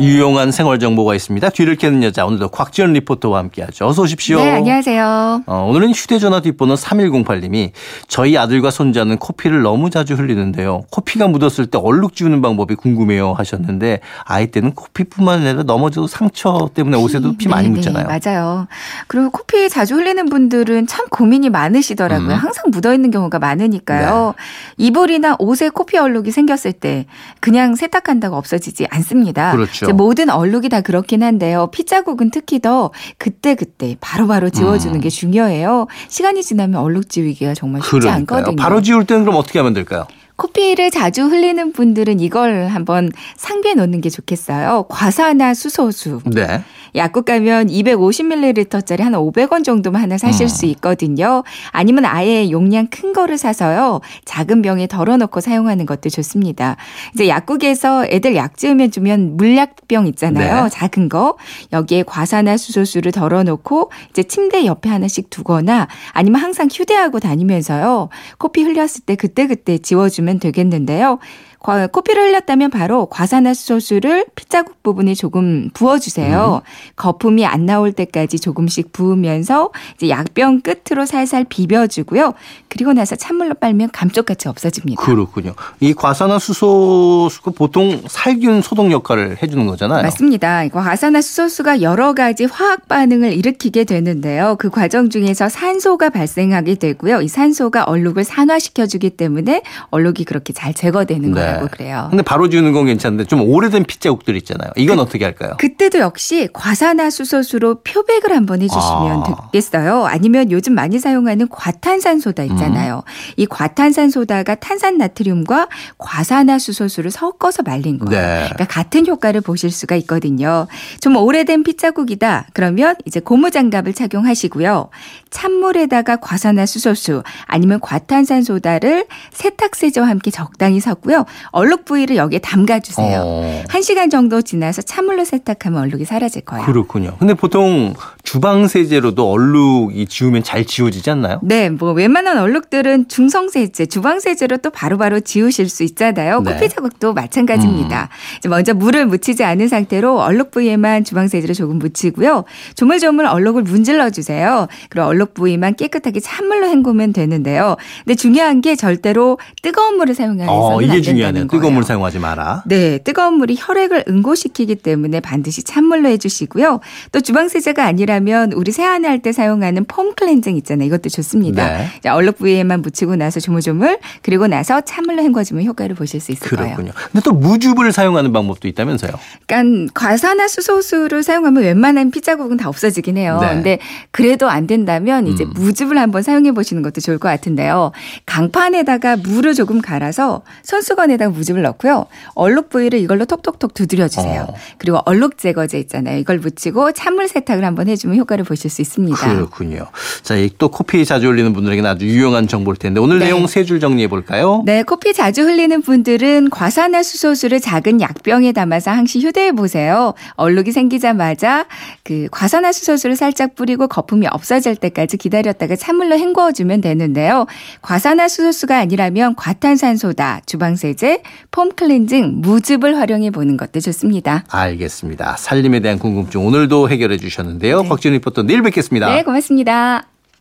유용한 생활 정보가 있습니다. 뒤를 캐는 여자 오늘도 곽지연 리포터와 함께하죠. 어서 오십시오. 네, 안녕하세요. 어, 오늘은 휴대전화 뒷번호 3108님이 저희 아들과 손자는 코피를 너무 자주 흘리는데요. 코피가 묻었을 때 얼룩 지우는 방법이 궁금해요 하셨는데 아이 때는 코피뿐만 아니라 넘어져도 상처 때문에 옷에도 피 많이 네, 묻잖아요. 네, 맞아요. 그리고 코피 자주 흘리는 분들은 참 고민이 많으시더라고요. 음. 항상 묻어 있는 경우가 많으니까요. 이불이나 옷에 코피 얼룩이 생겼을 때 그냥 세탁한다고 없어지지 않습니다. 그렇죠. 이제 모든 얼룩이 다 그렇긴 한데요. 피자국은 특히 더 그때 그때 바로 바로 지워주는 음. 게 중요해요. 시간이 지나면 얼룩 지우기가 정말 쉽지 그러니까요. 않거든요. 바로 지울 때는 그럼 어떻게 하면 될까요? 코피를 자주 흘리는 분들은 이걸 한번 상비해 놓는 게 좋겠어요. 과사나 수소수. 네. 약국 가면 250ml짜리 한 500원 정도만 하나 사실 음. 수 있거든요. 아니면 아예 용량 큰 거를 사서요. 작은 병에 덜어놓고 사용하는 것도 좋습니다. 이제 약국에서 애들 약 지으면 주면 물약병 있잖아요. 네. 작은 거. 여기에 과사나 수소수를 덜어놓고 이제 침대 옆에 하나씩 두거나 아니면 항상 휴대하고 다니면서요. 코피 흘렸을 때 그때그때 지워주면 되겠는데요. 과- 코피를 흘렸다면 바로 과산화수소수를 핏자국 부분에 조금 부어주세요. 거품이 안 나올 때까지 조금씩 부으면서 이제 약병 끝으로 살살 비벼주고요. 그리고 나서 찬물로 빨면 감쪽같이 없어집니다. 그렇군요. 이 과산화수소가 보통 살균 소독 역할을 해주는 거잖아요. 맞습니다. 과산화수소수가 여러 가지 화학 반응을 일으키게 되는데요. 그 과정 중에서 산소가 발생하게 되고요. 이 산소가 얼룩을 산화시켜주기 때문에 얼룩이 그렇게 잘 제거되는 네. 거라고 그래요. 근데 바로 지우는 건 괜찮은데 좀 오래된 핏자국들 있잖아요. 이건 어떻게 할까요? 그때도 역시 과산화 수소수로 표백을 한번 해주시면 아. 되겠어요. 아니면 요즘 많이 사용하는 과탄산소다 있잖아요. 음. 이 과탄산소다가 탄산나트륨과 과산화수소수를 섞어서 말린 거예요. 네. 그러니까 같은 효과를 보실 수가 있거든요. 좀 오래된 핏자국이다. 그러면 이제 고무장갑을 착용하시고요. 찬물에다가 과산화수소수 아니면 과탄산소다를 세탁세제와 함께 적당히 섞고요. 얼룩 부위를 여기에 담가주세요. 어. 한 시간 정도 지나서 찬물로 세탁하면 얼룩이 사라질 거예요. 그렇군요. 근데 보통 주방 세제로도 얼룩이 지우면 잘 지워지지 않나요? 네, 뭐 웬만한 얼룩들은 중성 세제, 주방 세제로 또 바로바로 지우실 수 있잖아요. 네. 음. 코피 자국도 마찬가지입니다. 이제 먼저 물을 묻히지 않은 상태로 얼룩 부위에만 주방 세제를 조금 묻히고요. 조물조물 얼룩을 문질러 주세요. 그리고 얼룩 부위만 깨끗하게 찬물로 헹구면 되는데요. 근데 중요한 게 절대로 뜨거운 물을 사용하는 어, 안 이게 중요하 네요. 뜨거운 거예요. 물 사용하지 마라. 네, 뜨거운 물이 혈액을 응고시키기 때문에 반드시 찬물로 해주시고요. 또 주방 세제가 아니라면 우리 세안할 때 사용하는 폼 클렌징 있잖아요. 이것도 좋습니다. 네. 자, 얼룩 부위에만 묻히고 나서 조물조물 그리고 나서 찬물로 헹궈주면 효과를 보실 수 있을 거예요. 그렇군요. 근데 또 무즙을 사용하는 방법도 있다면서요? 그러니까 과산화수소수를 사용하면 웬만한 핏자국은 다 없어지긴 해요. 네. 근데 그래도 안 된다면 이제 음. 무즙을 한번 사용해 보시는 것도 좋을 것 같은데요. 강판에다가 물을 조금 갈아서 손수건에 다가 무즙을 넣고요. 얼룩 부위를 이걸로 톡톡톡 두드려 주세요. 어. 그리고 얼룩 제거제 있잖아요. 이걸 묻히고 찬물 세탁을 한번 해주면 효과를 보실 수 있습니다. 그렇군요. 자, 이또 코피 자주 흘리는 분들에게는 아주 유용한 정보일 텐데 오늘 네. 내용 세 줄 정리해 볼까요? 네, 코피 자주 흘리는 분들은 과산화수소수를 작은 약병에 담아서 항시 휴대해 보세요. 얼룩이 생기자마자 그 과산화 수소수를 살짝 뿌리고 거품이 없어질 때까지 기다렸다가 찬물로 헹궈 주면 되는데요. 과산화 수소수가 아니라면 과탄산소다, 주방세제, 폼 클렌징, 무즙을 활용해 보는 것도 좋습니다. 알겠습니다. 살림에 대한 궁금증 오늘도 해결해 주셨는데요. 곽지연 리포터 내일 뵙겠습니다. 네, 고맙습니다.